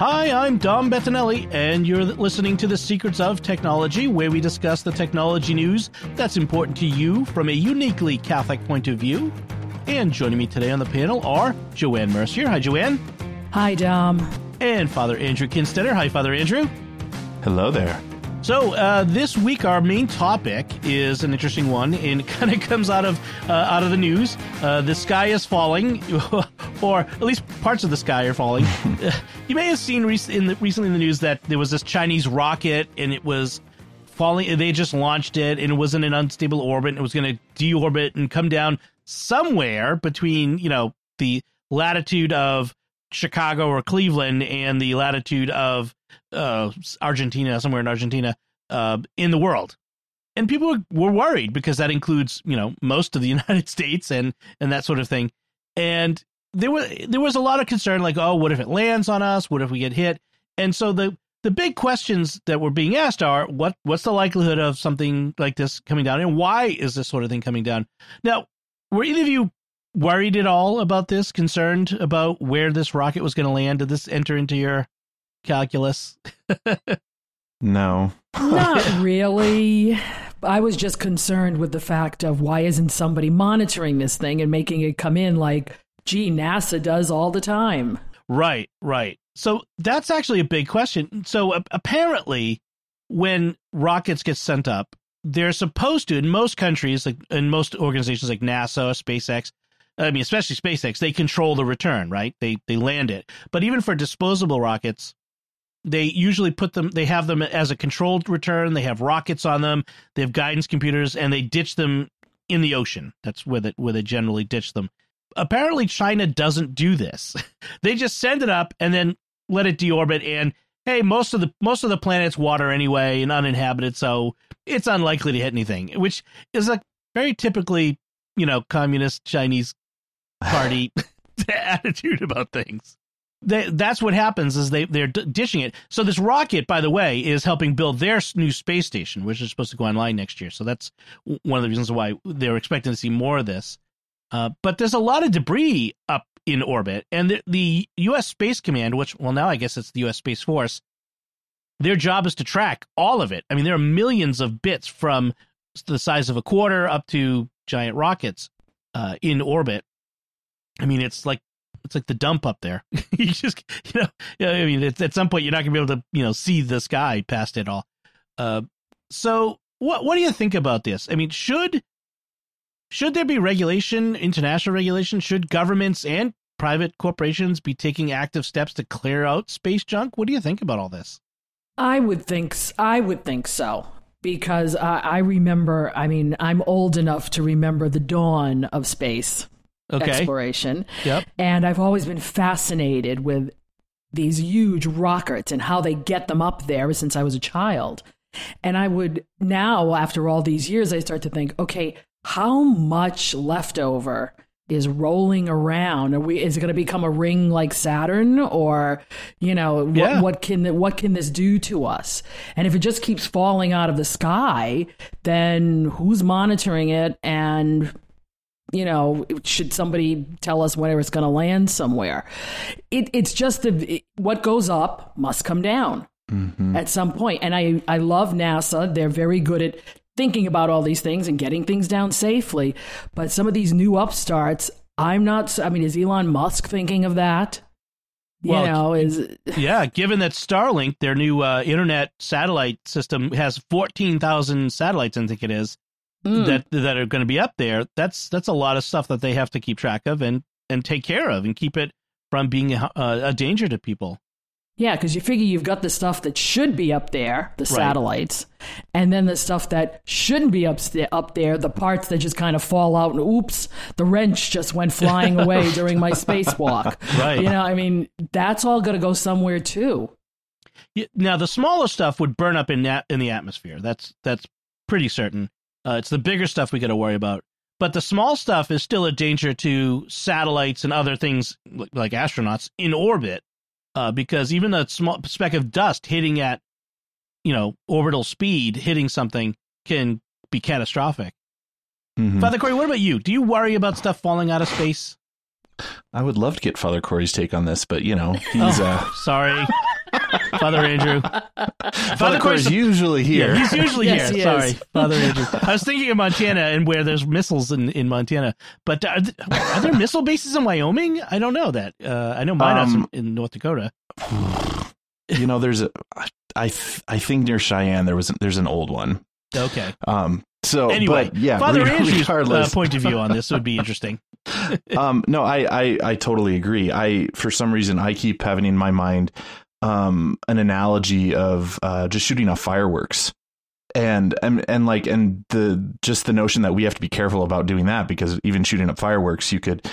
Hi, I'm Dom Bettinelli, and you're listening to The Secrets of Technology, where we discuss the technology news that's important to you from a uniquely Catholic point of view. And joining me today on the panel are Joanne Mercier. Hi, Joanne. Hi, Dom. And Father Andrew Kinstetter. Hi, Father Andrew. Hello there. So uh, this week, our main topic is an interesting one, and kind of comes out of uh, out of the news. Uh, the sky is falling, or at least parts of the sky are falling. you may have seen in the, recently in the news that there was this Chinese rocket, and it was falling. They just launched it, and it was in an unstable orbit. And it was going to deorbit and come down somewhere between you know the latitude of Chicago or Cleveland and the latitude of uh, Argentina, somewhere in Argentina, uh, in the world. And people were worried because that includes, you know, most of the United States and and that sort of thing. And there was there was a lot of concern, like, oh, what if it lands on us? What if we get hit? And so the the big questions that were being asked are what what's the likelihood of something like this coming down, and why is this sort of thing coming down? Now, were either of you worried at all about this? Concerned about where this rocket was going to land? Did this enter into your calculus? no. Not really. I was just concerned with the fact of why isn't somebody monitoring this thing and making it come in like, gee, NASA does all the time. Right, right. So that's actually a big question. So uh, apparently, when rockets get sent up, they're supposed to, in most countries, like in most organizations like NASA, SpaceX, I mean, especially SpaceX, they control the return, right? They they land it. But even for disposable rockets, they usually put them they have them as a controlled return. They have rockets on them. They have guidance computers and they ditch them in the ocean. That's where they, where they generally ditch them. Apparently china doesn't do this. They just send it up and then let it deorbit and hey most of the most of the planet's water anyway and uninhabited so it's unlikely to hit anything which is a very typically you know communist chinese party attitude about things they, that's what happens is they they're d- dishing it. So this rocket, by the way, is helping build their new space station, which is supposed to go online next year. So that's one of the reasons why they're expecting to see more of this. Uh, but there's a lot of debris up in orbit, and the, the U.S. Space Command, which well now I guess it's the U.S. Space Force, their job is to track all of it. I mean, there are millions of bits from the size of a quarter up to giant rockets uh, in orbit. I mean, it's like it's like the dump up there. you just, you know, I mean, at, at some point you're not gonna be able to, you know, see the sky past it all. Uh, so what what do you think about this? I mean, should should there be regulation, international regulation? Should governments and private corporations be taking active steps to clear out space junk? What do you think about all this? I would think I would think so because I, I remember. I mean, I'm old enough to remember the dawn of space okay. exploration. Yep. And I've always been fascinated with these huge rockets and how they get them up there since I was a child. And I would now, after all these years, I start to think, okay, how much leftover is rolling around? Are we, is it going to become a ring like Saturn, or you know, what, Yeah. what can what can this do to us? And if it just keeps falling out of the sky, then who's monitoring it? And you know, should somebody tell us where it's going to land somewhere? It, it's just the, it, what goes up must come down at some point. And I, I love NASA. They're very good at thinking about all these things and getting things down safely. But some of these new upstarts, I'm not, I mean, is Elon Musk thinking of that? You Well, know, is Yeah, given that Starlink, their new uh, internet satellite system, has fourteen thousand satellites, I think it is, Mm. that that are going to be up there. That's that's a lot of stuff that they have to keep track of and and take care of and keep it from being a, a danger to people. Yeah, because you figure you've got the stuff that should be up there, the Right. satellites, and then the stuff that shouldn't be up, up there, the parts that just kind of fall out and oops, the wrench just went flying away during my spacewalk. Right. You know, I mean, that's all going to go somewhere too. Now the smaller stuff would burn up in that in the atmosphere. That's that's pretty certain. Uh, it's the bigger stuff we got to worry about. But the small stuff is still a danger to satellites and other things like astronauts in orbit, uh, because even a small speck of dust hitting at, you know, orbital speed, hitting something can be catastrophic. Mhm. Father Corey, what about you? Do you worry about stuff falling out of space? I would love to get Father Corey's take on this, but you know, he's Oh, uh, sorry, Father Andrew. Father Corey's Corey's- usually here. Yeah, he's usually Yes, here. he Sorry, is. Father Andrew. I was thinking of Montana and where there's missiles in, in Montana, but are, th- are there missile bases in Wyoming? I don't know that. Uh, I know Minot's Um, in, in North Dakota. you know, there's a, I, th- I think near Cheyenne there was, there's an old one. Okay. Um, so Anyway, but yeah, Father re- Andrew's uh, point of view on this would be interesting. um, no, I, I, I totally agree. I, for some reason, I keep having in my mind, um, an analogy of, uh, just shooting off fireworks. And, and, and like, and the, just the notion that we have to be careful about doing that because even shooting up fireworks, you could,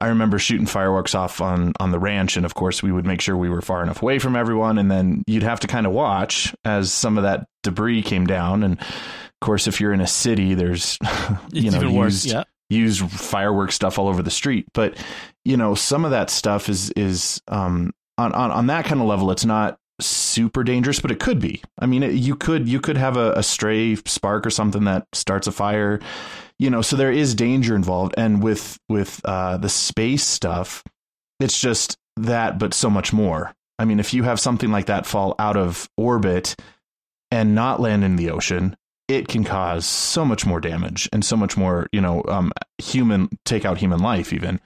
I remember shooting fireworks off on, on the ranch. And of course we would make sure we were far enough away from everyone. And then you'd have to kind of watch as some of that debris came down. And of course, if you're in a city, there's, you It's know, even worse. used, Yeah. use firework stuff all over the street. But you know, some of that stuff is is um, on on on that kind of level. It's not super dangerous, but it could be. I mean, it, you could you could have a, a stray spark or something that starts a fire. You know, so there is danger involved. And with with uh, the space stuff, it's just that, but so much more. I mean, if you have something like that fall out of orbit and not land in the ocean, it can cause so much more damage and so much more, you know, um, human take out human life even.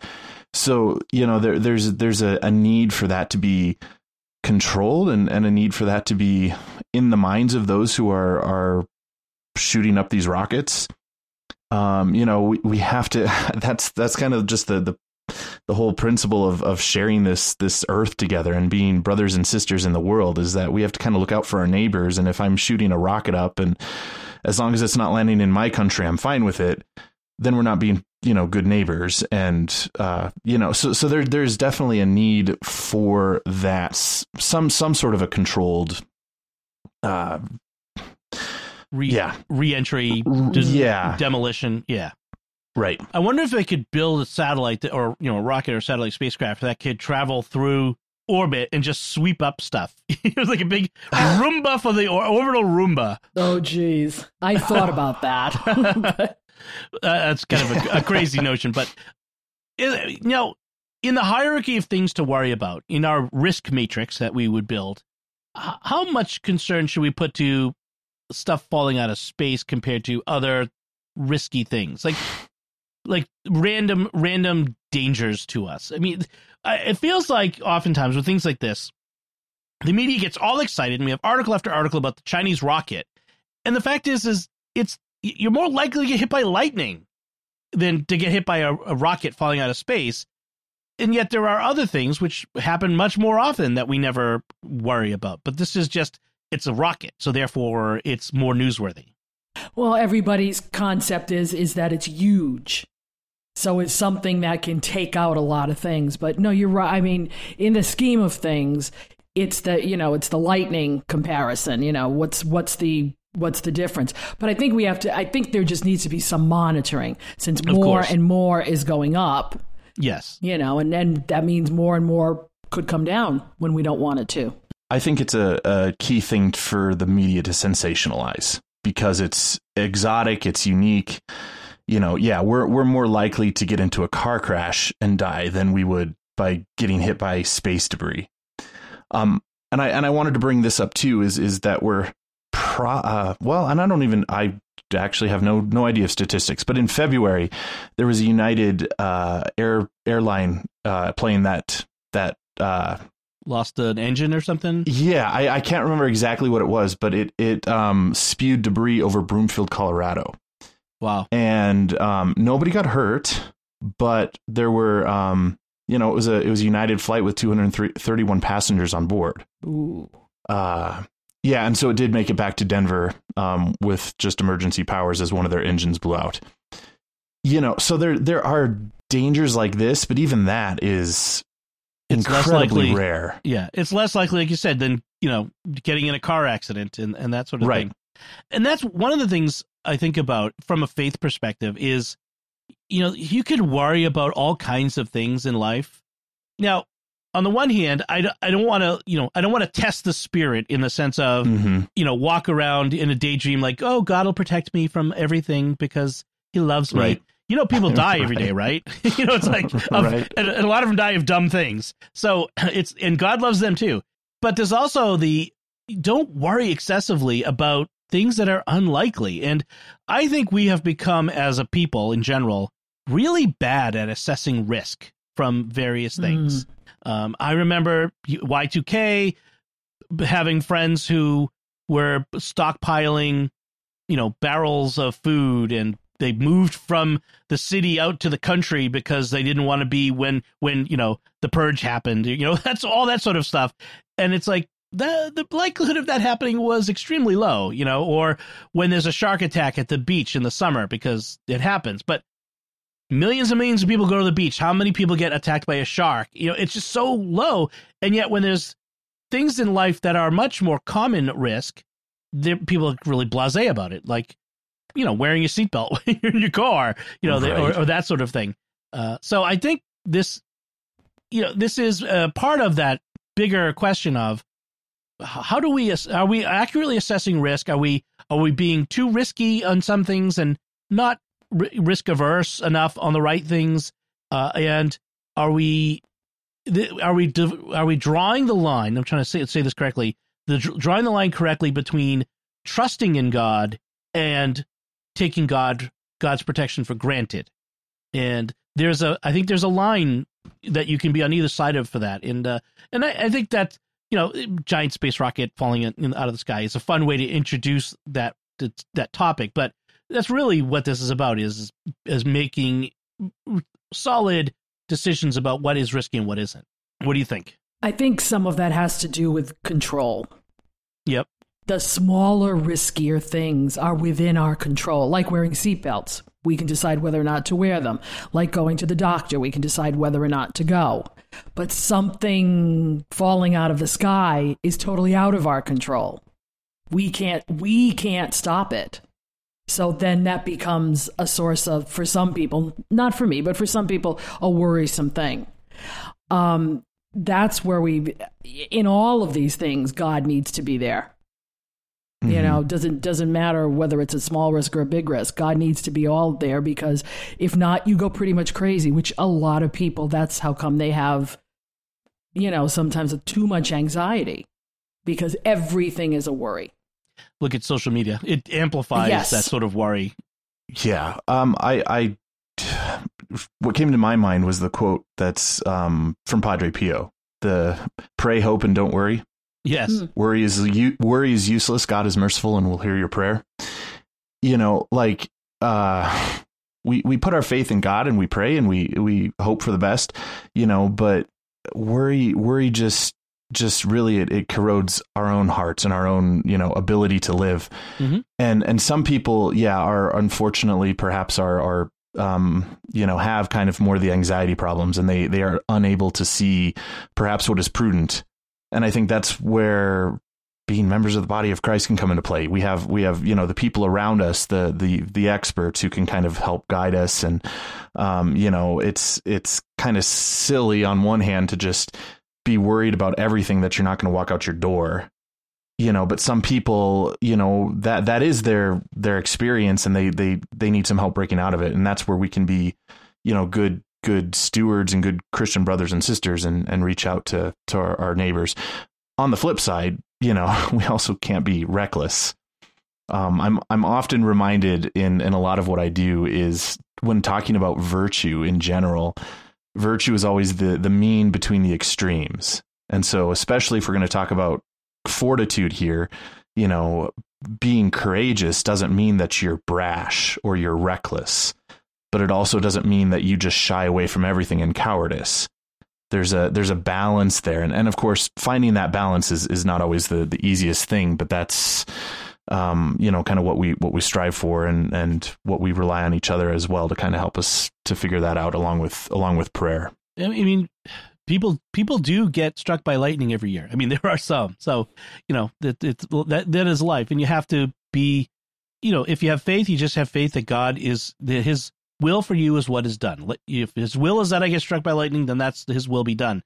So you know, there, there's there's a, a need for that to be controlled and, and a need for that to be in the minds of those who are are shooting up these rockets. Um, you know, we, we have to. That's that's kind of just the the the whole principle of of sharing this this earth together and being brothers and sisters in the world is that we have to kind of look out for our neighbors. And if I'm shooting a rocket up, and as long as it's not landing in my country, I'm fine with it. Then we're not being you know good neighbors, and uh, you know, so so there there's definitely a need for that some some sort of a controlled. Uh, Re- yeah, Re-entry. Des- yeah. Demolition. Yeah. right. I wonder if they could build a satellite that, or you know a rocket or satellite spacecraft that could travel through orbit and just sweep up stuff. it was like a big Roomba for the or- orbital Roomba. Oh, geez. I thought about that. Uh, that's kind of a, a crazy notion, but you know, in the hierarchy of things to worry about in our risk matrix that we would build, h- how much concern should we put to stuff falling out of space compared to other risky things like like random random dangers to us? I mean, it feels like oftentimes with things like this, the media gets all excited, and we have article after article about the Chinese rocket, and the fact is, is it's you're more likely to get hit by lightning than to get hit by a, a rocket falling out of space. And yet there are other things which happen much more often that we never worry about. But this is just it's a rocket, so therefore it's more newsworthy. well, everybody's concept is is that it's huge. So it's something that can take out a lot of things. But no, you're right. I mean, in the scheme of things, it's the you know, it's the lightning comparison. You know, what's what's the what's the difference? But I think we have to I think there just needs to be some monitoring since more course. and more is going up, Yes. you know, and then that means more and more could come down when we don't want it to. I think it's a, a key thing for the media to sensationalize because it's exotic, it's unique. You know, yeah, we're we're more likely to get into a car crash and die than we would by getting hit by space debris. Um, and I and I wanted to bring this up too is is that we're pro uh, well, and I don't even I actually have no no idea of statistics, but in February there was a United uh, air airline uh, plane that that uh, Lost an engine or something? yeah, I, I can't remember exactly what it was, but it it um, spewed debris over Broomfield, Colorado, Wow. and um, nobody got hurt, but there were um, you know it was a it was a United flight with 231 passengers on board. Ooh. Uh, yeah, and so it did make it back to Denver um, with just emergency powers as one of their engines blew out. You know, so there there are dangers like this, but even that is It's incredibly likely- rare. Yeah. It's less likely, like you said, than you know, getting in a car accident and, and that sort of Right. thing. And that's one of the things I think about from a faith perspective is, you know, you could worry about all kinds of things in life. Now, on the one hand, I, don't- I don't want to, you know, I don't want to test the spirit in the sense of, hmm you know, walk around in a daydream like, oh, God will protect me from everything because he loves me. Right. You know, people die every day, right? you know, it's like, of, Right. and, and a lot of them die of dumb things. So it's, and God loves them too. But there's also the, don't worry excessively about things that are unlikely. And I think we have become, as a people in general, really bad at assessing risk from various things. Um, I remember Y2K having friends who were stockpiling, you know, barrels of food and they moved from the city out to the country because they didn't want to be when when you know the purge happened you know that's all that sort of stuff. And it's like the the likelihood of that happening was extremely low you know or when there's a shark attack at the beach in the summer because it happens. But millions and millions of people go to the beach. How many people get attacked by a shark? You know it's just so low. And yet when there's things in life that are much more common risk there, people are really blasé about it. Like you know wearing a seatbelt when you're in your car you know Right. or, or that sort of thing. Uh, so i think this you know this is uh, part of that bigger question of how do we are we accurately assessing risk? Are we are we being too risky on some things and not ri risk averse enough on the right things uh, and are we are we are we drawing the line i'm trying to say say this correctly the drawing the line correctly between trusting in god and taking god god's protection for granted. And there's a i think there's a line that you can be on either side of for that. And uh and i, I think that you know giant space rocket falling in, in- out of the sky is a fun way to introduce that, that topic. But that's really what this is about is is making solid decisions about what is risky and what isn't what do you think I think some of that has to do with control. yep The smaller, riskier things are within our control, like wearing seatbelts. We can decide whether or not to wear them. Like going to the doctor, we can decide whether or not to go. But something falling out of the sky is totally out of our control. We can't we can't stop it. So then that becomes a source of for some people, not for me, but for some people a worrisome thing. Um that's where we in all of these things God needs to be there. You Mhm. know, doesn't doesn't matter whether it's a small risk or a big risk. God needs to be all there because if not, you go pretty much crazy. Which a lot of people. That's how come they have, you know, sometimes too much anxiety because everything is a worry. Look at social media it amplifies Yes. that sort of worry Yeah. Um. I. I. What came to my mind was the quote that's um from Padre Pio. The pray, hope, and don't worry. yes Hmm. Worry is u- worry is useless. God is merciful and will hear your prayer. You know, like uh, we we put our faith in God and we pray and we we hope for the best. You know, but worry worry just just really it, it corrodes our own hearts and our own you know ability to live. Mhm. And and some people, yeah, are unfortunately perhaps are are um, you know, have kind of more of the anxiety problems and they, they are unable to see perhaps what is prudent. And I think that's where being members of the body of Christ can come into play. We have, we have, you know, the people around us, the, the, the experts who can kind of help guide us. And, um, you know, it's, it's kind of silly on one hand to just be worried about everything that you're not going to walk out your door. You know but some people you know that that is their their experience and they they they need some help breaking out of it. And that's where we can be you know good good stewards and good christian brothers and sisters and and reach out to to our, our neighbors. On the flip side you know we also can't be reckless. Um i'm i'm often reminded in in a lot of what i do is when talking about virtue in general virtue is always the the mean between the extremes and so especially if we're going to talk about fortitude here, you know, being courageous doesn't mean that you're brash or you're reckless, but it also doesn't mean that you just shy away from everything in cowardice. There's a there's a balance there, and and of course, finding that balance is is not always the the easiest thing, but that's um, you know, kind of what we what we strive for, and and what we rely on each other as well to kind of help us to figure that out along with along with prayer. I mean, people people do get struck by lightning every year. I mean, there are some. So, you know, that it's that that is life, and you have to be, you know, if you have faith, you just have faith that God is that His will for you is what is done. If His will is that I get struck by lightning, then that's His will be done.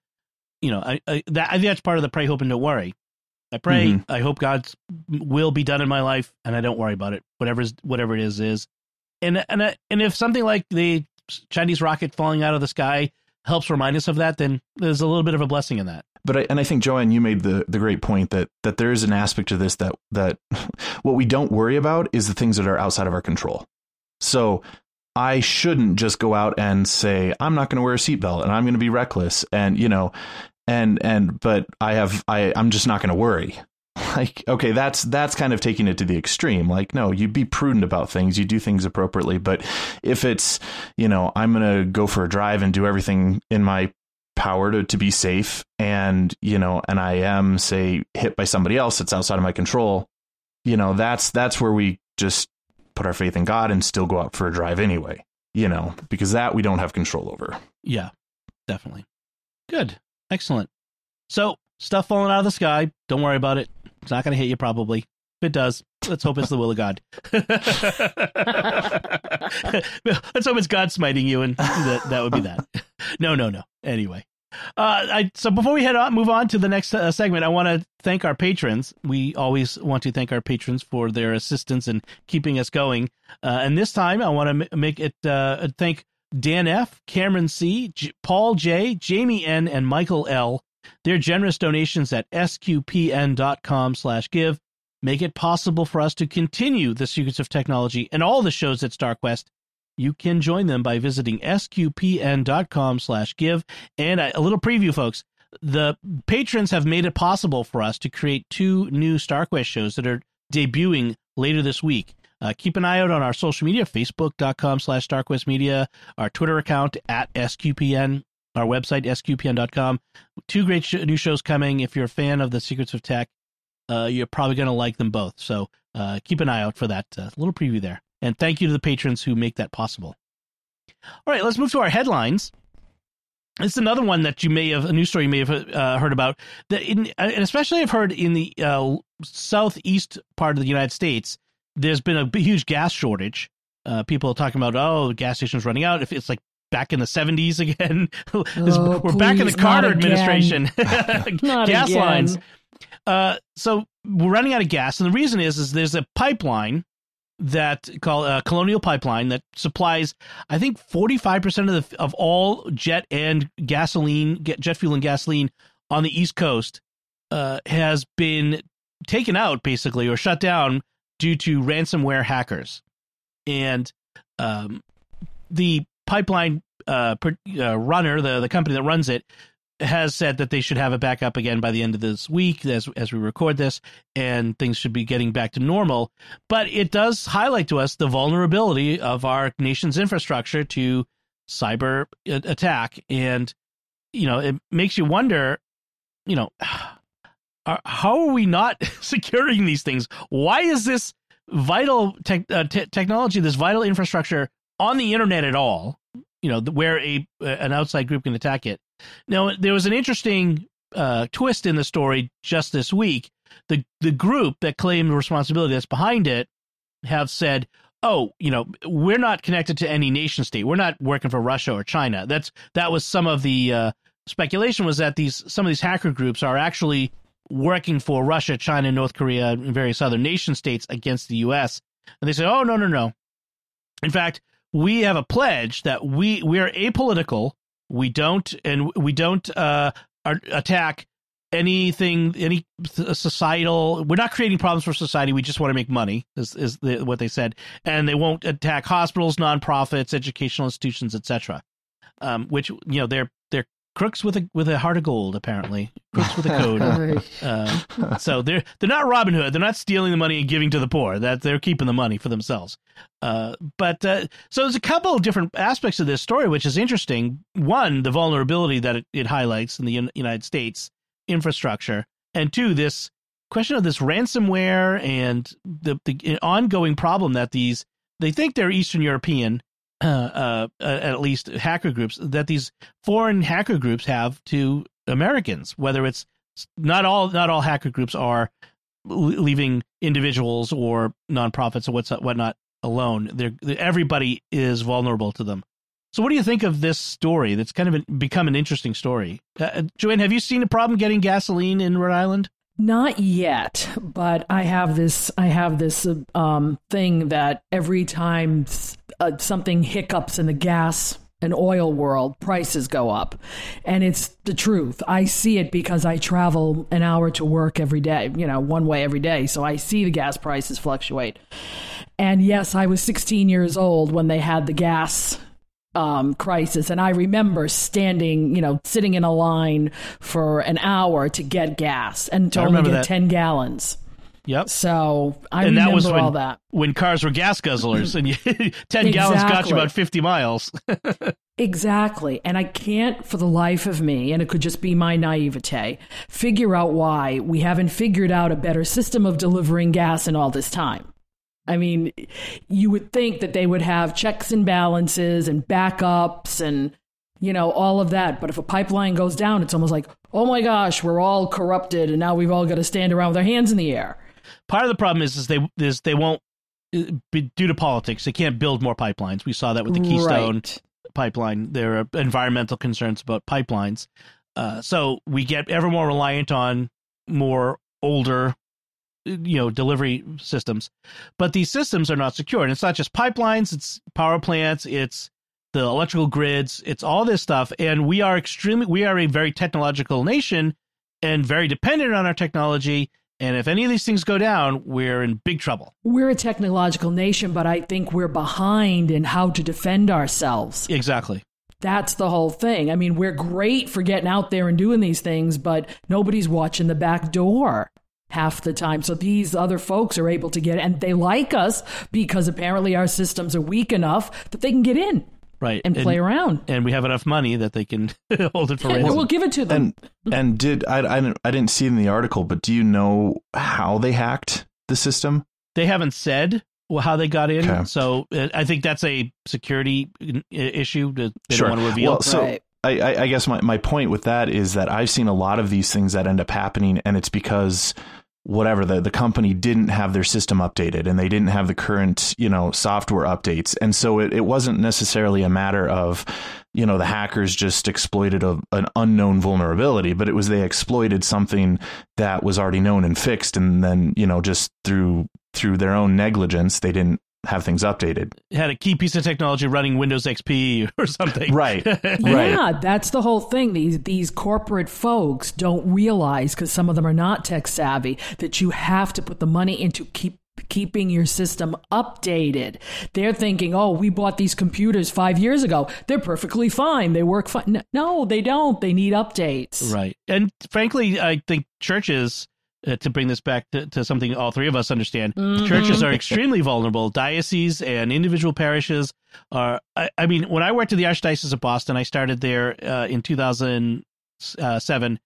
You know, I, I that I think that's part of the pray, hope, and don't worry. I pray. Mm-hmm. I hope God's will be done in my life, and I don't worry about it. Whatever's whatever it is is, and and and if something like the Chinese rocket falling out of the sky helps remind us of that, then there's a little bit of a blessing in that. But I, and I think Joanne, you made the the great point that that there is an aspect to this that that what we don't worry about is the things that are outside of our control. So I shouldn't just go out and say I'm not going to wear a seatbelt and I'm going to be reckless and you know and and but I have I I'm just not going to worry. Like okay, that's that's kind of taking it to the extreme. Like no, you be prudent about things, you do things appropriately, but if it's, you know, I'm going to go for a drive and do everything in my power to, to be safe and, you know, and I am say hit by somebody else that's outside of my control, you know, that's that's where we just put our faith in God and still go out for a drive anyway, you know, because that we don't have control over. Yeah. Definitely. Good. Excellent. So, stuff falling out of the sky. Don't worry about it. It's not going to hit you probably. If it does, let's hope it's the will of God. let's hope it's God smiting you, and that, that would be that. No, no, no. Anyway. Uh, I, so before we head on, move on to the next uh, segment, I want to thank our patrons. We always want to thank our patrons for their assistance in keeping us going. Uh, and this time, I want to m- make it uh, thank Dan F, Cameron C, J- Paul J, Jamie N, and Michael L. Their generous donations at sqpn.com slash give make it possible for us to continue the Secrets of Technology and all the shows at StarQuest. You can join them by visiting sqpn.com slash give. And a little preview, folks. The patrons have made it possible for us to create two new StarQuest shows that are debuting later this week. Uh, keep an eye out on our social media, facebook.com slash starquestmedia, our Twitter account at SQPN, our website, sqpn.com. Two great sh- new shows coming. If you're a fan of the Secrets of Tech, uh, you're probably going to like them both. So uh, keep an eye out for that uh, little preview there. And thank you to the patrons who make that possible. All right, let's move to our headlines. It's another one that you may have a news story you may have uh, heard about. That in, and especially I've heard in the uh, southeast part of the United States, there's been a huge gas shortage. Uh, people are talking about oh, the gas station's running out. If it's like back in the 70s again, Oh, we're back in the Carter administration. Gas again. lines. Uh, so we're running out of gas, and the reason is is there's a pipeline that called uh, Colonial Pipeline that supplies, I think, 45 percent of the of all jet and gasoline, jet fuel and gasoline on the East Coast uh, has been taken out basically or shut down due to ransomware hackers, and um, the pipeline uh, per, uh, runner, the the company that runs it, has said that they should have it back up again by the end of this week as as we record this, and things should be getting back to normal. But it does highlight to us the vulnerability of our nation's infrastructure to cyber attack, and you know it makes you wonder, you know, are, how are we not securing these things? Why is this vital uh, te- technology, this vital infrastructure on the internet at all? You know, where a an outside group can attack it. Now, there was an interesting uh, twist in the story just this week. The the group that claimed responsibility that's behind it have said, "Oh, you know, we're not connected to any nation state. We're not working for Russia or China." That's that was some of the uh, speculation was that these some of these hacker groups are actually working for Russia, China, North Korea, and various other nation states against the U.S. And they say, "Oh, no, no, no. In fact, we have a pledge that we we are apolitical. We don't and we don't uh, attack anything, any societal. We're not creating problems for society. We just want to make money. Is is the, what they said, and they won't attack hospitals, nonprofits, educational institutions, etc. Um, which you know they're crooks with a with a heart of gold. Apparently, crooks with a code. Um, so they're they're not Robin Hood. They're not stealing the money and giving to the poor. That they're keeping the money for themselves. Uh, but uh, so there's a couple of different aspects of this story, which is interesting. One, the vulnerability that it, it highlights in the Un- United States infrastructure, and two, this question of this ransomware and the the ongoing problem that these they think they're Eastern European uh, uh, at least hacker groups that these foreign hacker groups have to Americans. Whether it's not all not all hacker groups are leaving individuals or nonprofits or what's whatnot alone. They're, everybody is vulnerable to them. So, what do you think of this story? That's kind of become an interesting story. Uh, uh, Joanne, have you seen a problem getting gasoline in Rhode Island? Not yet, but I have this. I have this um, thing that every time uh, something hiccups in the gas and oil world, prices go up, and it's the truth. I see it because I travel an hour to work every day. You know, one way every day, so I see the gas prices fluctuate. And yes, I was 16 years old when they had the gas um, crisis. And I remember standing, you know, sitting in a line for an hour to get gas and to only get that. 10 gallons. Yep. So I and remember that was when, all that. When cars were gas guzzlers and you, 10 exactly. gallons got you about 50 miles. exactly. And I can't for the life of me, and it could just be my naivete, figure out why we haven't figured out a better system of delivering gas in all this time. I mean, you would think that they would have checks and balances and backups and, you know, all of that. But if a pipeline goes down, it's almost like, oh my gosh, we're all corrupted and now we've all got to stand around with our hands in the air. Part of the problem is, is they is they won't uh, be, due to politics. They can't build more pipelines. We saw that with the Keystone right. pipeline. There are environmental concerns about pipelines. Uh, so we get ever more reliant on more older you know delivery systems but these systems are not secure and it's not just pipelines it's power plants it's the electrical grids it's all this stuff and we are extremely we are a very technological nation and very dependent on our technology and if any of these things go down we're in big trouble we're a technological nation but i think we're behind in how to defend ourselves exactly that's the whole thing. I mean, we're great for getting out there and doing these things, but nobody's watching the back door half the time. So these other folks are able to get, and they like us because apparently our systems are weak enough that they can get in. Right. And, and play around. And we have enough money that they can hold it for ransom. We'll give it to them. And, and did, I, I, didn't, I didn't see in the article, but do you know how they hacked the system? They haven't said how they got in. Okay. So uh, I think that's a security issue that they sure. don't want to reveal. Well, so right. I, I, guess my, my point with that is that I've seen a lot of these things that end up happening, and it's because whatever the, the company didn't have their system updated and they didn't have the current you know software updates. And so it, it wasn't necessarily a matter of you know the hackers just exploited a, an unknown vulnerability but it was they exploited something that was already known and fixed and then you know just through through their own negligence they didn't have things updated. Had a key piece of technology running Windows XP or something. Right. right. Yeah, that's the whole thing. These these corporate folks don't realize because some of them are not tech savvy that you have to put the money into keep keeping your system updated. They're thinking, "Oh, we bought these computers 5 years ago. They're perfectly fine. They work fine." No, they don't. They need updates. Right. And frankly, I think churches uh, to bring this back to, to, something all three of us understand, mm-hmm. churches are extremely vulnerable. Dioceses and individual parishes are. I, I, mean, when I worked at the Archdiocese of Boston, I started there uh, in 2007,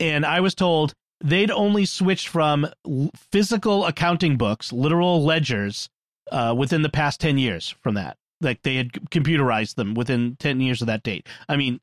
and I was told they'd only switched from physical accounting books, literal ledgers, uh, within the past 10 years from that. Like they had computerized them within 10 years of that date. I mean,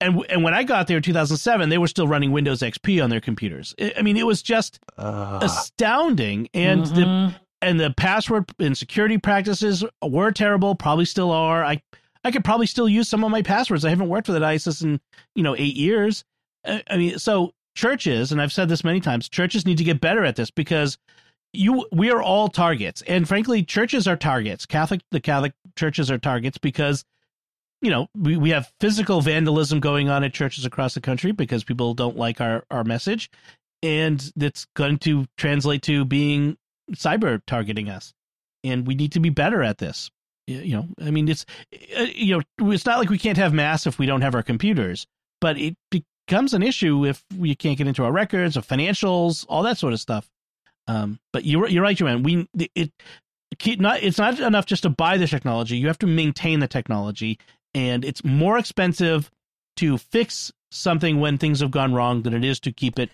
and and when I got there in 2007, they were still running Windows XP on their computers. I mean, it was just uh, astounding, and mm-hmm. the and the password and security practices were terrible. Probably still are. I I could probably still use some of my passwords. I haven't worked for the diocese in you know eight years. I mean, so churches, and I've said this many times, churches need to get better at this because you we are all targets, and frankly, churches are targets. Catholic the Catholic churches are targets because you know, we, we have physical vandalism going on at churches across the country because people don't like our, our message. And that's going to translate to being cyber targeting us. And we need to be better at this. You know, I mean, it's, uh, you know, it's not like we can't have mass if we don't have our computers, but it becomes an issue if we can't get into our records or financials, all that sort of stuff. Um, but you're, you're right, Joanne. We, it, not, it's not enough just to buy the technology. You have to maintain the technology and it's more expensive to fix something when things have gone wrong than it is to keep it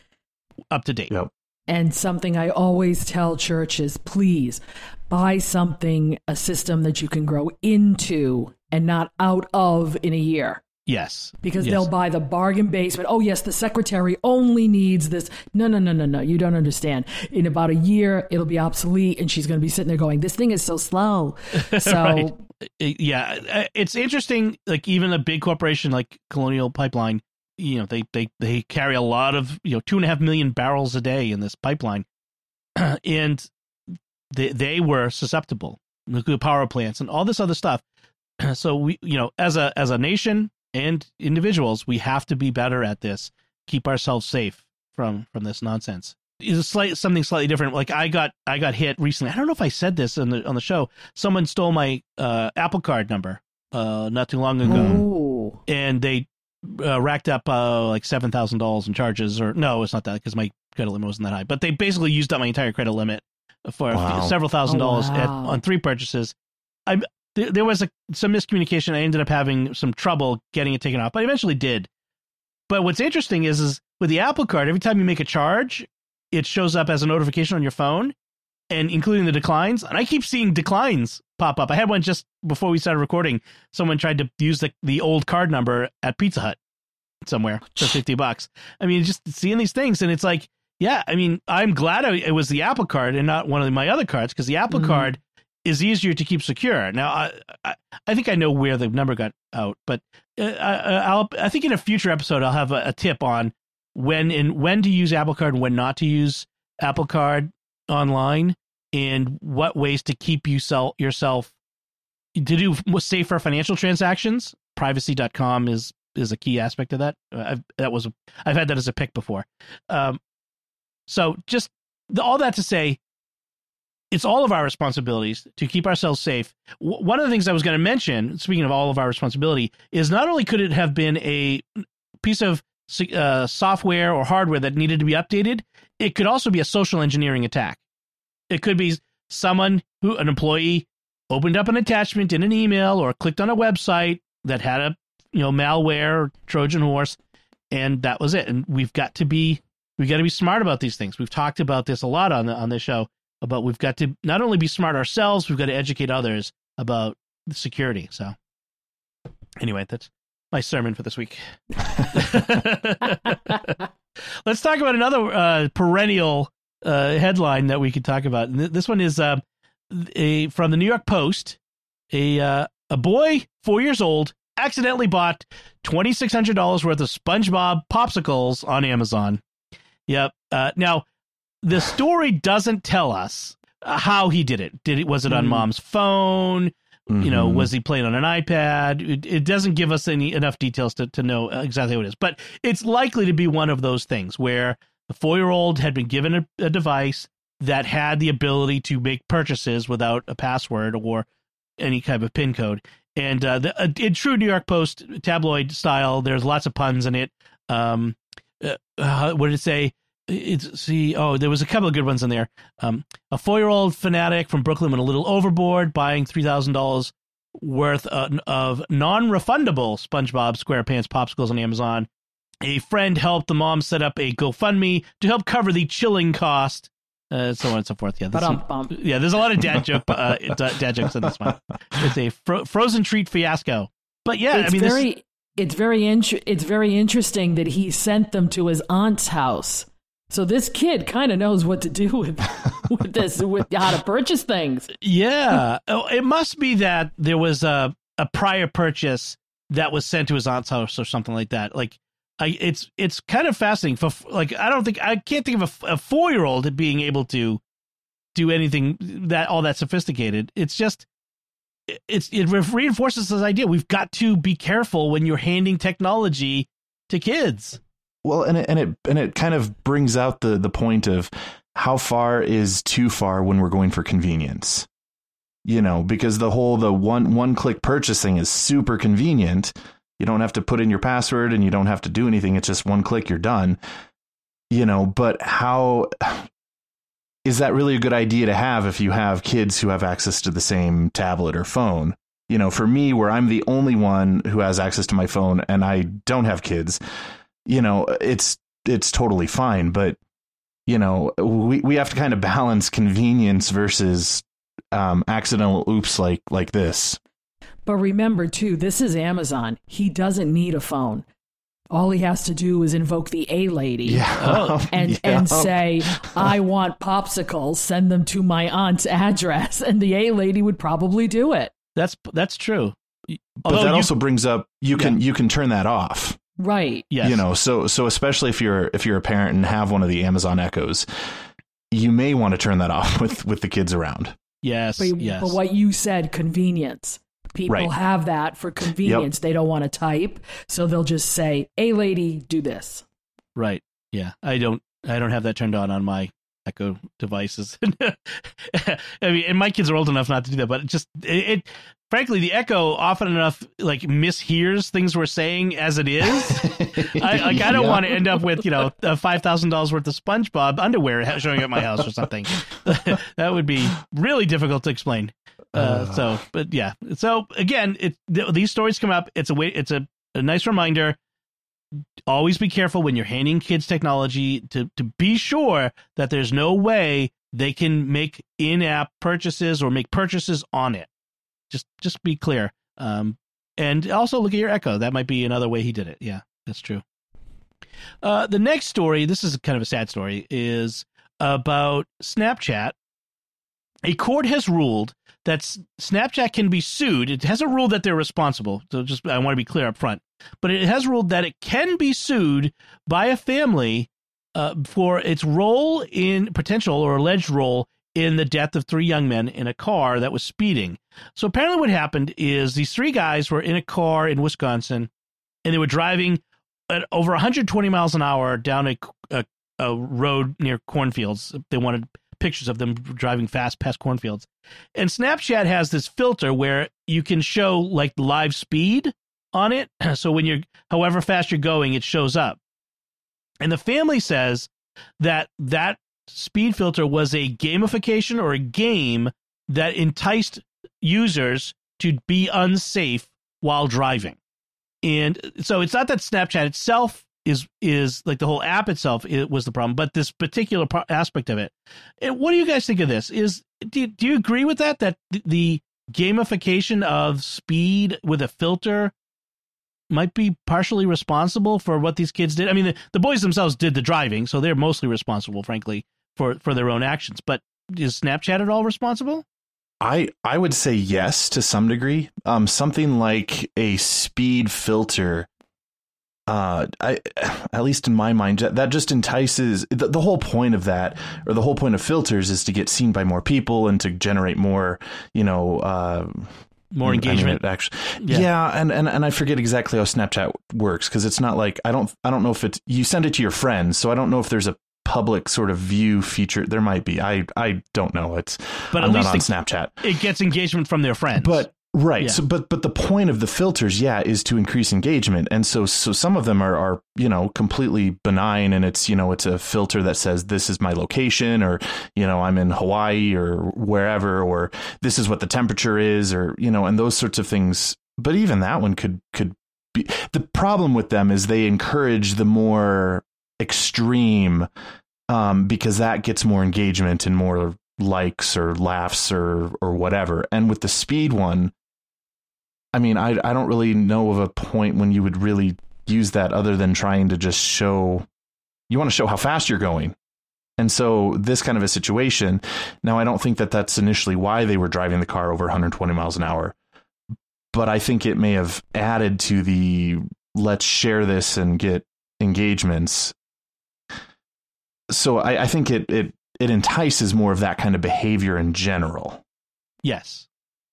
up to date. Yep. And something I always tell churches please buy something, a system that you can grow into and not out of in a year. Yes. Because yes. they'll buy the bargain basement. Oh, yes, the secretary only needs this. No, no, no, no, no. You don't understand. In about a year, it'll be obsolete, and she's going to be sitting there going, This thing is so slow. So, right. Yeah, it's interesting. Like, even a big corporation like Colonial Pipeline, you know, they, they, they carry a lot of, you know, two and a half million barrels a day in this pipeline. and they, they were susceptible, nuclear power plants, and all this other stuff. So we, you know, as a as a nation, and individuals, we have to be better at this. Keep ourselves safe from from this nonsense. Is a slight something slightly different. Like I got I got hit recently. I don't know if I said this on the on the show. Someone stole my uh, Apple Card number uh, not too long ago, Ooh. and they uh, racked up uh, like seven thousand dollars in charges. Or no, it's not that because my credit limit wasn't that high. But they basically used up my entire credit limit for Wow. several thousand Oh, dollars at, wow. on three purchases. I there, there was a, some miscommunication. I ended up having some trouble getting it taken off, but I eventually did. But what's interesting is, is with the Apple Card, every time you make a charge, it shows up as a notification on your phone, and including the declines. And I keep seeing declines pop up. I had one just before we started recording. Someone tried to use the the old card number at Pizza Hut somewhere for fifty bucks. I mean, just seeing these things, and it's like, yeah. I mean, I'm glad I, it was the Apple Card and not one of my other cards because the Apple Mhm. Card is easier to keep secure. Now, I, I I think I know where the number got out, but uh, I, I'll I think in a future episode I'll have a, a tip on when and when to use Apple Card when not to use Apple Card online and what ways to keep you sell yourself to do safer financial transactions. Privacy.com is is a key aspect of that. Uh, I've, that was I've had that as a pick before. Um, so just the, all that to say, it's all of our responsibilities to keep ourselves safe. W- one of the things I was going to mention, speaking of all of our responsibility, is not only could it have been a piece of uh, software or hardware that needed to be updated, it could also be a social engineering attack. It could be someone who, an employee, opened up an attachment in an email or clicked on a website that had a you know malware Trojan horse, and that was it. And we've got to be we've got to be smart about these things. We've talked about this a lot on the on this show about we've got to not only be smart ourselves, we've got to educate others about the security. So anyway, that's my sermon for this week. Let's talk about another uh, perennial uh, headline that we could talk about. And th- This one is uh, a from the New York Post. A uh, a boy, four years old, accidentally bought twenty six hundred dollars worth of SpongeBob popsicles on Amazon. Yep. Uh, now, the story doesn't tell us how he did it. Did it was it on Hmm. mom's phone? You know, Mhm. was he playing on an iPad? It, it doesn't give us any enough details to, to know exactly what it is, but it's likely to be one of those things where the four year old had been given a, a device that had the ability to make purchases without a password or any kind of pin code. And uh, the, uh, in true New York Post tabloid style, there's lots of puns in it. Um, uh, uh, what did it say? It's see. Oh, there was a couple of good ones in there. Um, a four-year-old fanatic from Brooklyn went a little overboard, buying three thousand dollars worth uh, of non-refundable SpongeBob SquarePants popsicles on Amazon. A friend helped the mom set up a GoFundMe to help cover the chilling cost, uh, so on and so forth. Yeah, there's some- yeah, there's a lot of dad joke, uh, dad jokes in this one. It's a fro- frozen treat fiasco. But yeah, it's I mean, this- it's very it's very interesting that he sent them to his aunt's house. So this kid kind of knows what to do with with this with how to purchase things. Yeah. Oh, it must be that there was a, a prior purchase that was sent to his aunt's house or something like that. Like, I, it's it's kind of fascinating. For like, I don't think I can't think of a, a four year old being able to do anything that all that sophisticated. It's just it's it reinforces this idea. We've got to be careful when you're handing technology to kids. Well, and it, and it and it kind of brings out the the point of how far is too far when we're going for convenience. You know, because the whole the one one click purchasing is super convenient. You don't have to put in your password and you don't have to do anything. It's just one click, you're done. You know, but how is that really a good idea to have if you have kids who have access to the same tablet or phone? You know, for me, where I'm the only one who has access to my phone and I don't have kids, you know, it's it's totally fine. But you know, we we have to kind of balance convenience versus um, accidental oops like like this. But remember, too, this is Amazon. He doesn't need a phone. All he has to do is invoke the A lady Yeah, and, Yeah. and say, I want popsicles, send them to my aunt's address. And the A lady would probably do it. That's that's true. But Although that you- also brings up you can you can turn that off. Right. yes. You know, so so especially if you're if you're a parent and have one of the Amazon Echoes, you may want to turn that off with with the kids around. yes, But, yes. but what you said, convenience. People Right. have that for convenience. They don't want to type, so they'll just say, "Hey, lady, do this." Right. Yeah. I don't I don't have that turned on on my Echo devices. I mean, and my kids are old enough not to do that, but it just it, it frankly the Echo often enough like mishears things we're saying as it is. I like I don't Yeah. want to end up with, you know, uh, $5,000 worth of SpongeBob underwear showing at my house or something. that would be really difficult to explain. Uh, so, but yeah. So again, it th- these stories come up. It's a way. It's a, a nice reminder. Always be careful when you're handing kids technology to to be sure that there's no way they can make in-app purchases or make purchases on it. Just just be clear. Um, and also look at your Echo. That might be another way he did it. Yeah, that's true. Uh, the next story, this is kind of a sad story, is about Snapchat. A court has ruled that Snapchat can be sued. It has a rule that they're responsible. So just I want to be clear up front. But it has ruled that it can be sued by a family uh, for its role in potential or alleged role in the death of three young men in a car that was speeding. So apparently, what happened is these three guys were in a car in Wisconsin, and they were driving at over 120 miles an hour down a, a, a road near cornfields. They wanted pictures of them driving fast past cornfields. And Snapchat has this filter where you can show like live speed on it. So when you're, however fast you're going, it shows up. And the family says that that speed filter was a gamification or a game that enticed users to be unsafe while driving. And so it's not that Snapchat itself is is like the whole app itself it was the problem, but this particular pro- aspect of it. And what do you guys think of this? Is do you, do you agree with that that the gamification of speed with a filter might be partially responsible for what these kids did? I mean, the, the boys themselves did the driving, so they're mostly responsible, frankly, for for their own actions. But is Snapchat at all responsible? I I would say yes to some degree. Um, something like a speed filter. Uh, I at least in my mind that, that just entices the, the whole point of that or the whole point of filters is to get seen by more people and to generate more you know uh More I mean, engagement. actually, Yeah. yeah. and, and and I forget exactly how Snapchat works because it's not like I don't I don't know if it's you send it to your friends, so I don't know if there's a public sort of view feature. There might be. I I don't know. It's But I'm at not least on Snapchat. it gets engagement from their friends. But right, Yeah. so but but the point of the filters, yeah, is to increase engagement, and so so some of them are are you know completely benign, and it's you know it's a filter that says this is my location, or you know I'm in Hawaii or wherever, or this is what the temperature is, or you know, and those sorts of things. But even that one could could be the problem with them is they encourage the more extreme um, because that gets more engagement and more likes or laughs or or whatever. And with the speed one, I mean, I I don't really know of a point when you would really use that other than trying to just show you want to show how fast you're going. And so this kind of a situation, now I don't think that that's initially why they were driving the car over 120 miles an hour. But I think it may have added to the let's share this and get engagements. So I, I think it, it it entices more of that kind of behavior in general. yes,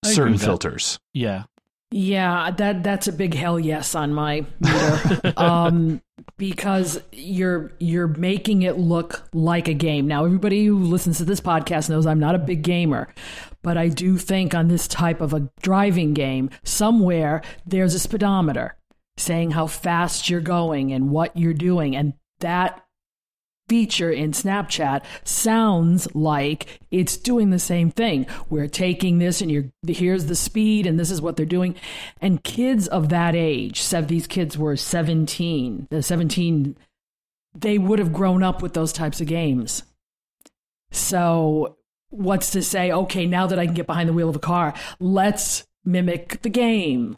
I Certain with that. filters. Yeah, Yeah, that that's a big hell yes on my meter. um, because you're you're making it look like a game. Now, everybody who listens to this podcast knows I'm not a big gamer, but I do think on this type of a driving game, somewhere there's a speedometer saying how fast you're going and what you're doing, and that feature in Snapchat sounds like it's doing the same thing. We're taking this and you're here's the speed and this is what they're doing. And kids of that age, so these kids were 17, the 17 they would have grown up with those types of games. So what's to say, okay, now that I can get behind the wheel of a car, let's mimic the game.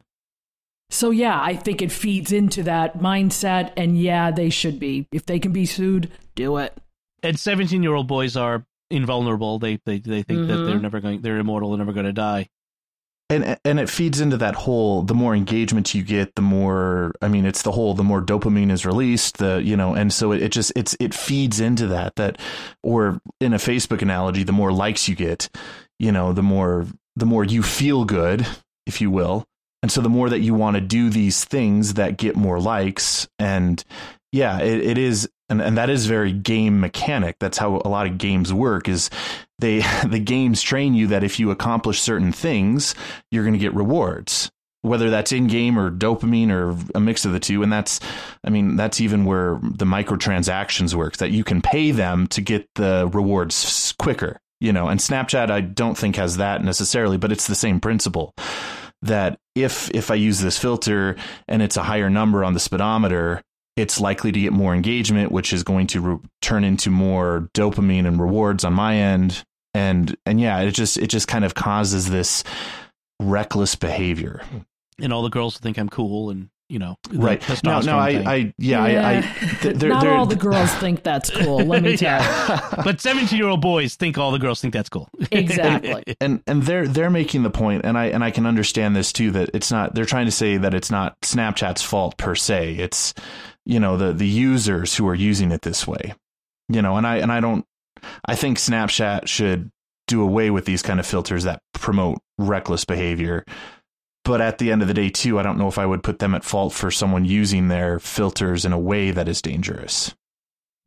So, yeah, I think it feeds into that mindset. And yeah, they should be. If they can be sued, do it. And 17 year old boys are invulnerable. They, they, they think mm-hmm. that they're Mm-hmm. never going, they're immortal, they're never going to die. and and it feeds into that whole the more engagement you get the more i mean it's the whole the more dopamine is released the you know and so it, it just it's it feeds into that that or in a facebook analogy the more likes you get you know the more the more you feel good if you will and so the more that you want to do these things that get more likes and yeah it, it is and, and that is very game mechanic. That's how a lot of games work is they the games train you that if you accomplish certain things you're going to get rewards. Whether that's in game or dopamine or a mix of the two. And that's i mean that's even where the microtransactions works that you can pay them to get the rewards quicker you know. And snapchat i don't think has that necessarily but it's the same principle that if if i use this filter and it's a higher number on the speedometer it's likely to get more engagement, which is going to re- turn into more dopamine and rewards on my end. And and yeah, it just it just kind of causes this reckless behavior. And all the girls think I'm cool and, you know, the Right. No, no, I, thing. I, yeah, I, I, th- they're, Not they're, all the girls think that's cool, let me tell you. but 17 year old boys think all the girls think that's cool. Exactly. and and they're they're making the point and I and I can understand this too that it's not they're trying to say that it's not Snapchat's fault per se it's you know the the users who are using it this way you know and I and I don't I think Snapchat should do away with these kind of filters that promote reckless behavior but at the end of the day too I don't know if I would put them at fault for someone using their filters in a way that is dangerous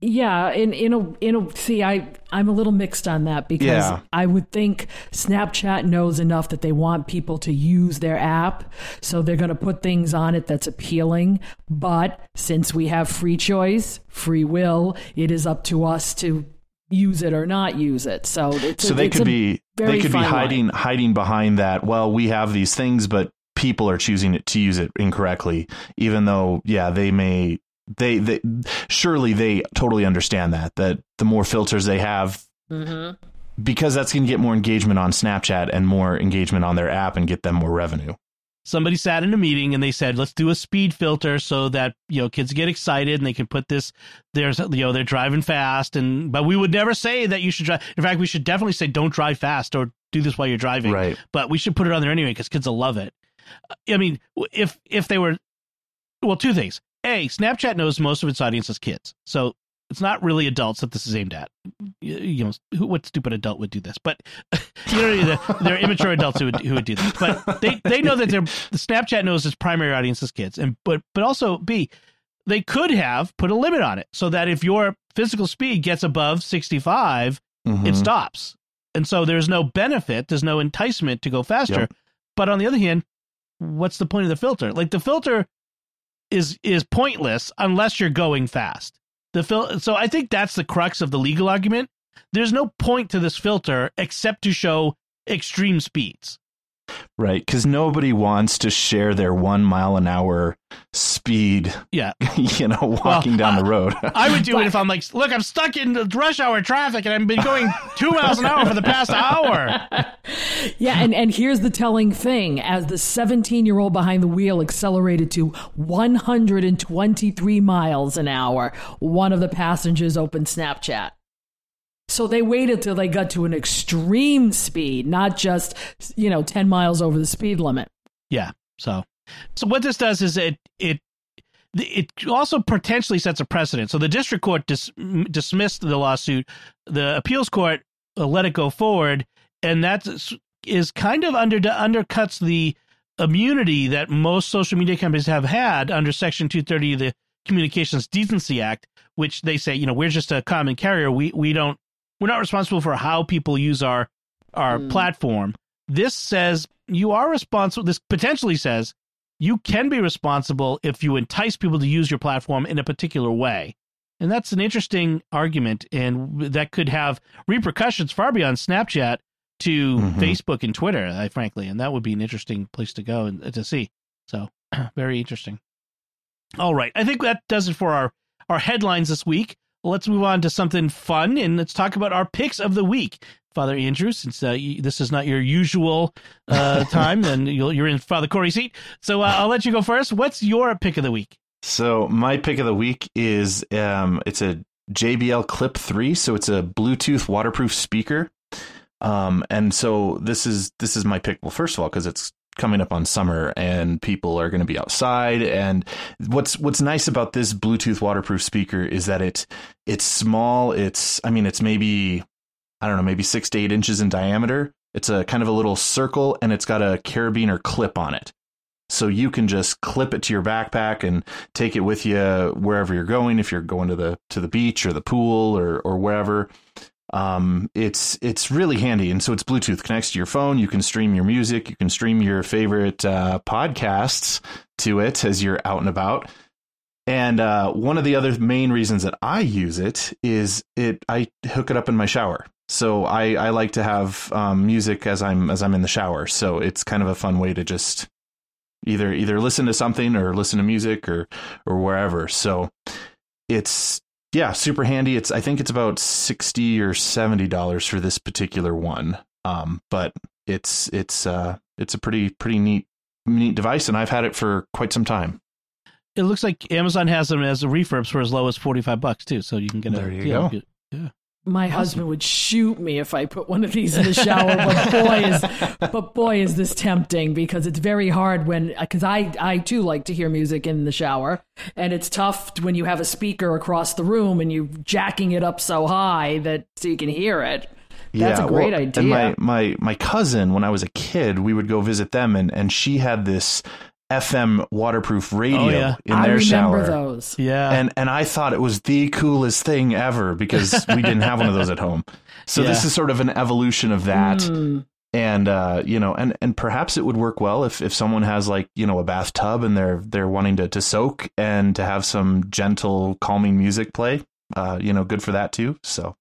Yeah, in in a in a see, I I'm a little mixed on that because Yeah. I would think Snapchat knows enough that they want people to use their app, so they're going to put things on it that's appealing. But since we have free choice, free will, it is up to us to use it or not use it. So it's so a, they it's could be they could be fine line. hiding hiding behind that well we have these things but people are choosing it to use it incorrectly even though yeah they may they they surely they totally understand that that the more filters they have Mhm. because that's going to get more engagement on Snapchat and more engagement on their app and get them more revenue somebody sat in a meeting and they said, let's do a speed filter so that, you know, kids get excited and they can put this, there's, you know, they're driving fast. And, but we would never say that you should drive. In fact, we should definitely say don't drive fast or do this while you're driving. right But we should put it on there anyway because kids will love it. I mean, if, if they were, well, two things. A, Snapchat knows most of its audience is kids. So it's not really adults that this is aimed at. You, you know, who, what stupid adult would do this? But you know, they're, they're immature adults who would who would do this. But they they know that their the Snapchat knows its primary audience is kids, and but but also B, they could have put a limit on it so that if your physical speed gets above sixty five, Mhm. it stops, and so there's no benefit, there's no enticement to go faster. Yep. But on the other hand, what's the point of the filter? Like the filter is is pointless unless you're going fast. The fil- so I think that's the crux of the legal argument. There's no point to this filter except to show extreme speeds. Right because nobody wants to share their one mile an hour speed Yeah. you know walking down the road I would do it if I'm like, look, I'm stuck in the rush hour traffic and I've been going two miles an hour for the past hour. Yeah, and, and here's the telling thing. As the 17 year old behind the wheel accelerated to 123 miles an hour, one of the passengers opened Snapchat. So they waited till they got to an extreme speed, not just, you know, 10 miles over the speed limit. Yeah. So, so what this does is it it it also potentially sets a precedent. So the district court dis- dismissed the lawsuit. The appeals court uh, let it go forward, and that is kind of under undercuts the immunity that most social media companies have had under Section 230 of the Communications Decency Act, which they say, you know, we're just a common carrier. We we don't we're not responsible for how people use our our Mm. platform. This says you are responsible. This potentially says you can be responsible if you entice people to use your platform in a particular way. And that's an interesting argument, and that could have repercussions far beyond Snapchat to Mhm. Facebook and Twitter, I, frankly. And that would be an interesting place to go and to see. So, very interesting. All right. I think that does it for our, our headlines this week. Let's move on to something fun and let's talk about our picks of the week. Father Andrew, since uh, this is not your usual uh, time, and you are in Father Corey seat, so uh, I'll let you go first. What's your pick of the week? So my pick of the week is um, it's a JBL Clip Three, so it's a Bluetooth waterproof speaker. Um, and so this is this is my pick. Well, first of all, because it's coming up on summer and people are going to be outside. And what's what's nice about this bluetooth waterproof speaker is that it it's small. It's i mean it's maybe i don't know maybe 6 to 8 inches in diameter. It's a kind of a little circle and it's got a carabiner clip on it. So you can just clip it to your backpack and take it with you wherever you're going. If you're going to the to the beach or the pool or or wherever um, it's it's really handy, and so it's Bluetooth connects to your phone. You can stream your music, you can stream your favorite uh, podcasts to it as you're out and about. And uh, one of the other main reasons that I use it is it I hook it up in my shower. So I, I like to have um, music as I'm as I'm in the shower. So it's kind of a fun way to just either either listen to something or listen to music or or wherever. So it's yeah, super handy. It's I think it's about sixty or seventy dollars for this particular one. Um, but it's it's uh it's a pretty pretty neat neat device, and I've had it for quite some time. It looks like Amazon has them as a refurbs for as low as forty five bucks too. So you can get there. A, you go. Get, yeah. My husband would shoot me if I put one of these in the shower, but boy is but boy is this tempting because it's very hard when because I I too like to hear music in the shower, and it's tough when you have a speaker across the room and you jacking it up so high that so you can hear it. That's yeah, a great well, idea. And my, my my cousin, when I was a kid, we would go visit them, and and she had this FM waterproof radio oh, yeah. in their I shower. those. Yeah. And and I thought it was the coolest thing ever because we didn't have one of those at home. So yeah. this is sort of an evolution of that. Mm. And uh, you know, and and perhaps it would work well if if someone has like, you know, a bathtub and they're they're wanting to to soak and to have some gentle calming music play. Uh, you know, good for that too. So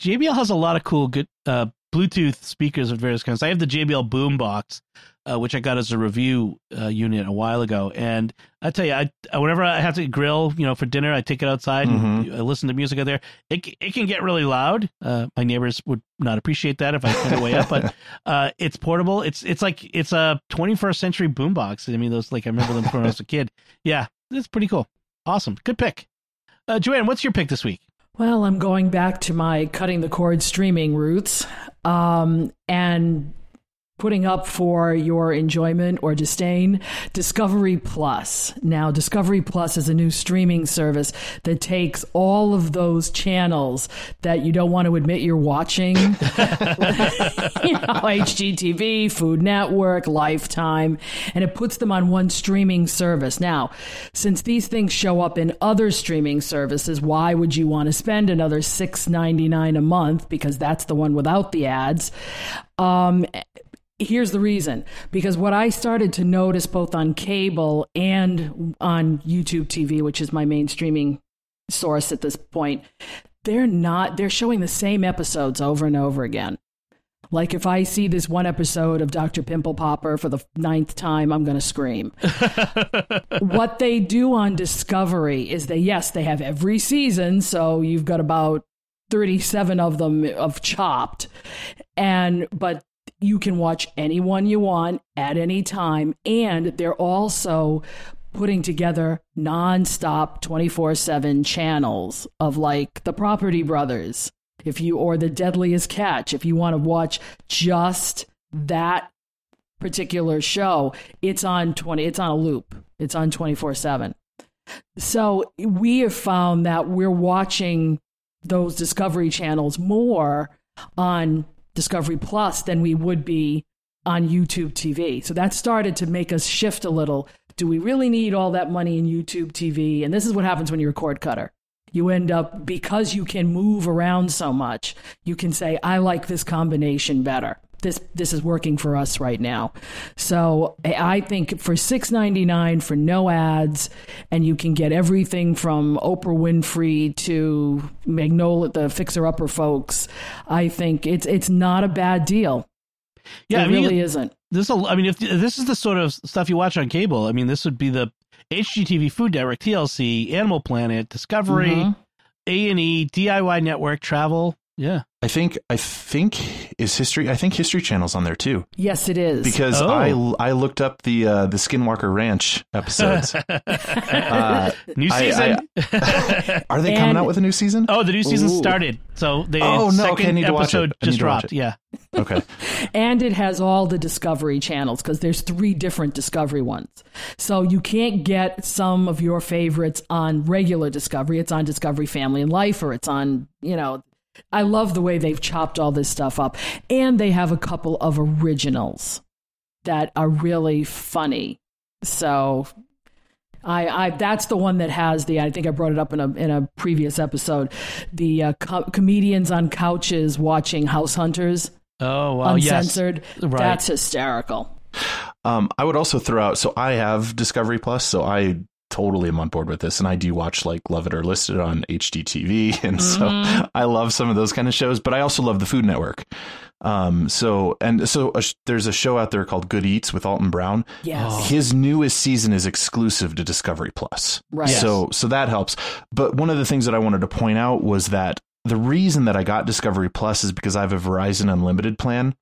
JBL has a lot of cool good uh Bluetooth speakers of various kinds. I have the JBL Boombox, uh, which I got as a review uh, unit a while ago. And I tell you, I whenever I have to grill, you know, for dinner, I take it outside mm-hmm. and I listen to music out there. It it can get really loud. Uh, my neighbors would not appreciate that if I turn it way up, but uh, it's portable. It's it's like it's a 21st century boombox. I mean, those like I remember them when I was a kid. Yeah, it's pretty cool. Awesome, good pick. Uh, Joanne, what's your pick this week? Well, I'm going back to my cutting the cord streaming roots. Um, and putting up for your enjoyment or disdain. Discovery Plus. Now, Discovery Plus is a new streaming service that takes all of those channels that you don't want to admit you're watching. you know, HGTV, Food Network, Lifetime, and it puts them on one streaming service. Now, since these things show up in other streaming services, why would you want to spend another $6.99 a month? Because that's the one without the ads. Um, Here's the reason because what I started to notice both on cable and on YouTube TV, which is my main streaming source at this point, they're not, they're showing the same episodes over and over again. Like if I see this one episode of Dr. Pimple Popper for the ninth time, I'm going to scream. what they do on Discovery is they, yes, they have every season. So you've got about 37 of them of chopped and but you can watch anyone you want at any time. And they're also putting together nonstop 24 7 channels of like the Property Brothers, if you, or the Deadliest Catch, if you want to watch just that particular show, it's on 20, it's on a loop, it's on 24 7. So we have found that we're watching those Discovery channels more on Discovery Plus than we would be on YouTube TV. So that started to make us shift a little. Do we really need all that money in YouTube TV? And this is what happens when you're a cord cutter. You end up, because you can move around so much, you can say, I like this combination better this this is working for us right now. So I think for six ninety nine for no ads, and you can get everything from Oprah Winfrey to Magnolia, the Fixer Upper folks. I think it's it's not a bad deal. Yeah, it I mean, really isn't. This, I mean, if this is the sort of stuff you watch on cable, I mean, this would be the HGTV, Food Network, TLC, Animal Planet, Discovery. Mm-hmm A and E, DIY Network, Travel. Yeah. I think I think is history. I think History Channel's on there too. Yes, it is. Because Oh. I I looked up the uh, the Skinwalker Ranch episodes. uh, New I- season. are they coming out with a new season? oh, the new season Ooh. started. So the Oh, no, second okay, I need to watch episode it. I just to watch dropped. it. Yeah. Okay. and it has all the Discovery channels because there's three different Discovery ones. So you can't get some of your favorites on regular Discovery. It's on Discovery Family and Life, or it's on, you know. I love the way they've chopped all this stuff up. And they have a couple of originals that are really funny. So I, I that's the one that has the I think I brought it up in a in a previous episode the uh, co- comedians on couches watching House Hunters Oh, wow. Yes. uncensored. Right. That's hysterical. Um, I would also throw out. So I have Discovery Plus, so I totally am on board with this, and I do watch like Love It or List It on HGTV, and Mm-hmm. so I love some of those kind of shows. But I also love the Food Network. Um, so and so a, sh- there's a show out there called Good Eats with Alton Brown. Yes. His newest season is exclusive to Discovery Plus. Right. Yes. So so that helps. But one of the things that I wanted to point out was that the reason that I got Discovery Plus is because I have a Verizon Unlimited plan.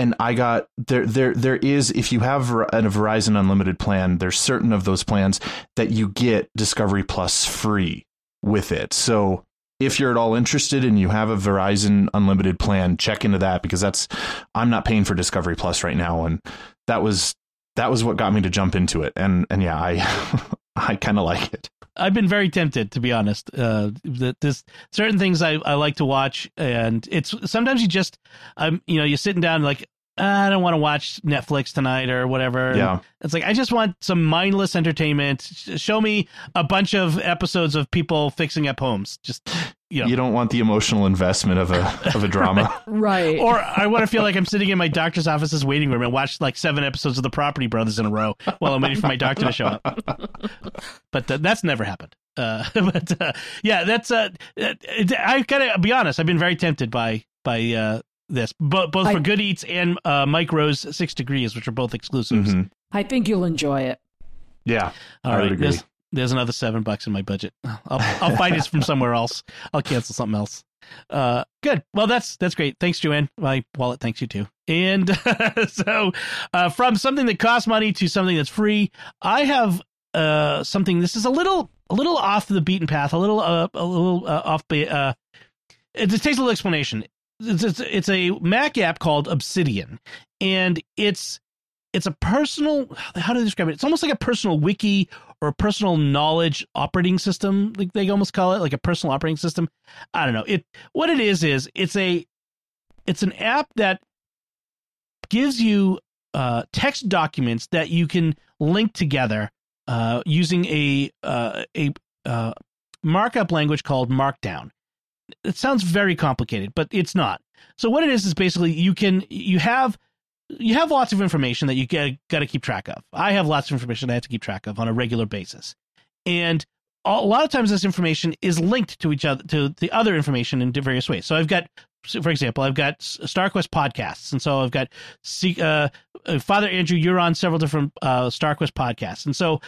And I got there there there is if you have a Verizon Unlimited plan, there's certain of those plans that you get Discovery Plus free with it. So if you're at all interested and you have a Verizon Unlimited plan, check into that because that's I'm not paying for Discovery Plus right now, and that was that was what got me to jump into it. And and yeah, I I kind of like it. I've been very tempted, to be honest. Uh, that this certain things I, I like to watch, and it's sometimes you just, um, you know, you're sitting down like "Ah, I don't want to watch Netflix tonight or whatever. Yeah. it's like I just want some mindless entertainment. Show me a bunch of episodes of people fixing up homes. Just you know, You don't want the emotional investment of a of a drama. Right. or I want to feel like I'm sitting in my doctor's office's waiting room and watch like seven episodes of The Property Brothers in a row while I'm waiting for my doctor to show up. But th- that's never happened. Uh, but uh, yeah, that's uh, it, I gotta be honest. I've been very tempted by by uh, this, but both I- for Good Eats and uh, Mike Rowe's Six Degrees, which are both exclusives. Mhm. I think you'll enjoy it. Yeah, All I right, would agree. there's there's another seven bucks in my budget. I'll I'll find it from somewhere else. I'll cancel something else. Uh, good. Well, that's that's great. Thanks, Joanne. My wallet thanks you too. And so, uh, from something that costs money to something that's free, I have uh something. This is a little a little off the beaten path. A little uh, a little uh, off. Uh, it, it takes a little explanation. It's, it's it's a Mac app called Obsidian, and it's it's a personal how do I describe it? It's almost like a personal wiki or a personal knowledge operating system, like they almost call it, like a personal operating system. I don't know. It what it is is it's a it's an app that gives you uh, text documents that you can link together uh, using a uh, a uh, markup language called Markdown. It sounds very complicated, but it's not. So what it is is basically you can you have you have lots of information that you get, got to keep track of. I have lots of information I have to keep track of on a regular basis, and a lot of times this information is linked to each other to the other information in various ways. So I've got, for example, I've got StarQuest podcasts, and so I've got uh, uh, Father Andrew. You're on several different uh, StarQuest podcasts, and so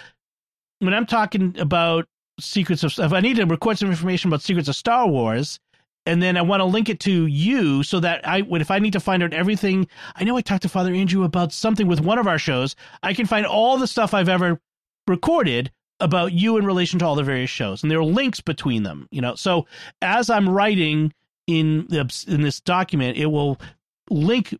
when I'm talking about secrets of, if I need to record some information about secrets of Star Wars, and then I want to link it to you so that I would, if I need to find out everything, I know I talked to Father Andrew about something with one of our shows. I can find all the stuff I've ever recorded about you in relation to all the various shows, and there are links between them. You know, so as I'm writing in the in this document, it will link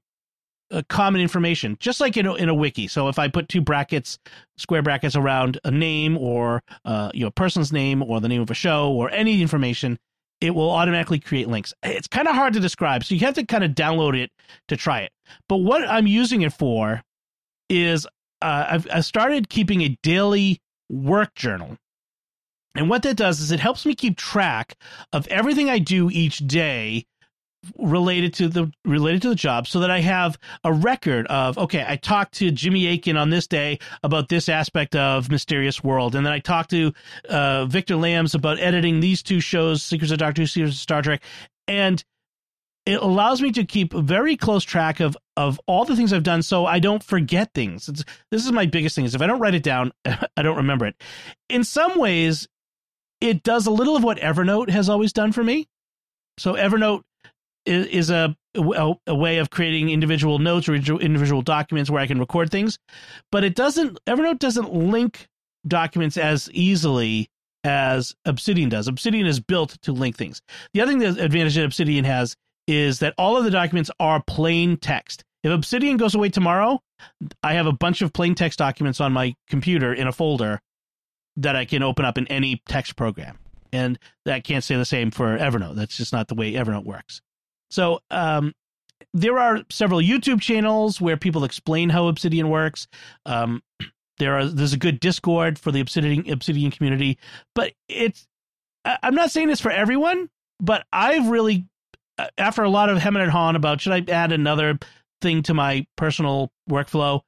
uh, common information, just like in a, in a wiki. So if I put two brackets, square brackets around a name or uh, you know a person's name or the name of a show or any information, it will automatically create links. It's kind of hard to describe, so you have to kind of download it to try it. But what I'm using it for is uh, I've I started keeping a daily work journal. And what that does is it helps me keep track of everything I do each day related to the related to the job so that I have a record of okay I talked to Jimmy Akin on this day about this aspect of Mysterious World. And then I talked to uh, Victor Lams about editing these two shows Secrets of Doctor Who Secrets of Star Trek. And it allows me to keep very close track of of all the things I've done so I don't forget things. It's, this is my biggest thing is if I don't write it down I don't remember it. In some ways it does a little of what Evernote has always done for me. So Evernote is, is a, a, a way of creating individual notes or individual documents where I can record things, but it doesn't. Evernote doesn't link documents as easily as Obsidian does. Obsidian is built to link things. The other thing that advantage that Obsidian has is that all of the documents are plain text. If Obsidian goes away tomorrow, I have a bunch of plain text documents on my computer in a folder that I can open up in any text program. And that can't say the same for Evernote. That's just not the way Evernote works. So um, there are several YouTube channels where people explain how Obsidian works. Um, there are there's a good Discord for the Obsidian Obsidian community, but it's I'm not saying this for everyone, but I've really after a lot of hemming and hawing about should I add another thing to my personal workflow,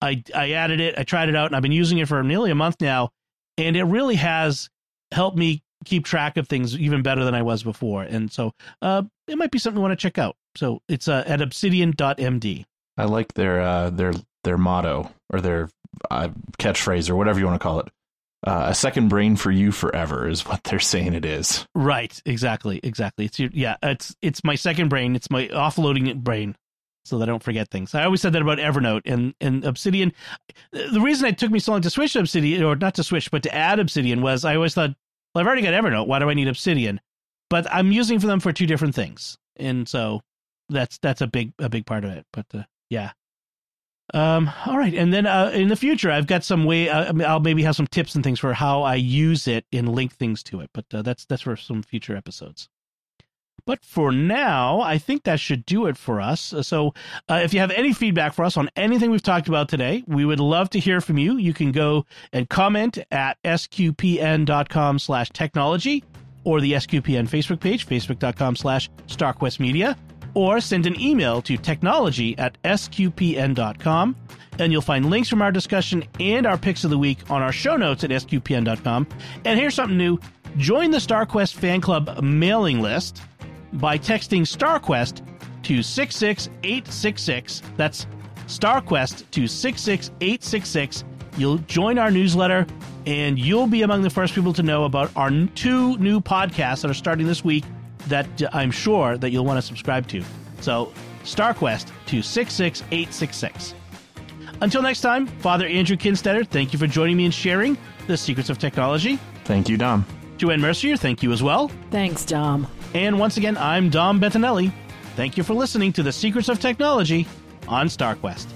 I I added it, I tried it out, and I've been using it for nearly a month now, and it really has helped me keep track of things even better than I was before. And so uh, it might be something you want to check out. So it's uh, at obsidian.md. I like their uh, their their motto or their uh, catchphrase or whatever you want to call it. Uh, a second brain for you forever is what they're saying it is. Right. Exactly. Exactly. It's your, yeah. It's it's my second brain. It's my offloading brain, so that I don't forget things. I always said that about Evernote and and Obsidian. The reason it took me so long to switch to Obsidian, or not to switch, but to add Obsidian, was I always thought, well, I've already got Evernote. Why do I need Obsidian? But I'm using them for two different things, and so that's that's a big a big part of it. But uh, yeah. Um, all right, and then uh, in the future, I've got some way. Uh, I'll maybe have some tips and things for how I use it and link things to it. But uh, that's that's for some future episodes. But for now, I think that should do it for us. So, uh, if you have any feedback for us on anything we've talked about today, we would love to hear from you. You can go and comment at sqpn.com/technology or the SQPN Facebook page, facebook.com slash starquestmedia or send an email to technology at sqpn.com. And you'll find links from our discussion and our picks of the week on our show notes at sqpn.com. And here's something new join the StarQuest fan club mailing list by texting StarQuest to 66866. That's StarQuest to 66866. You'll join our newsletter and you'll be among the first people to know about our two new podcasts that are starting this week that uh, I'm sure that you'll want to subscribe to. So, StarQuest to 66866. Until next time, Father Andrew Kinstetter, thank you for joining me and sharing the secrets of technology. Thank you, Dom. Joanne Mercier, thank you as well. Thanks, Dom. And once again, I'm Dom Bettinelli. Thank you for listening to the Secrets of Technology on StarQuest.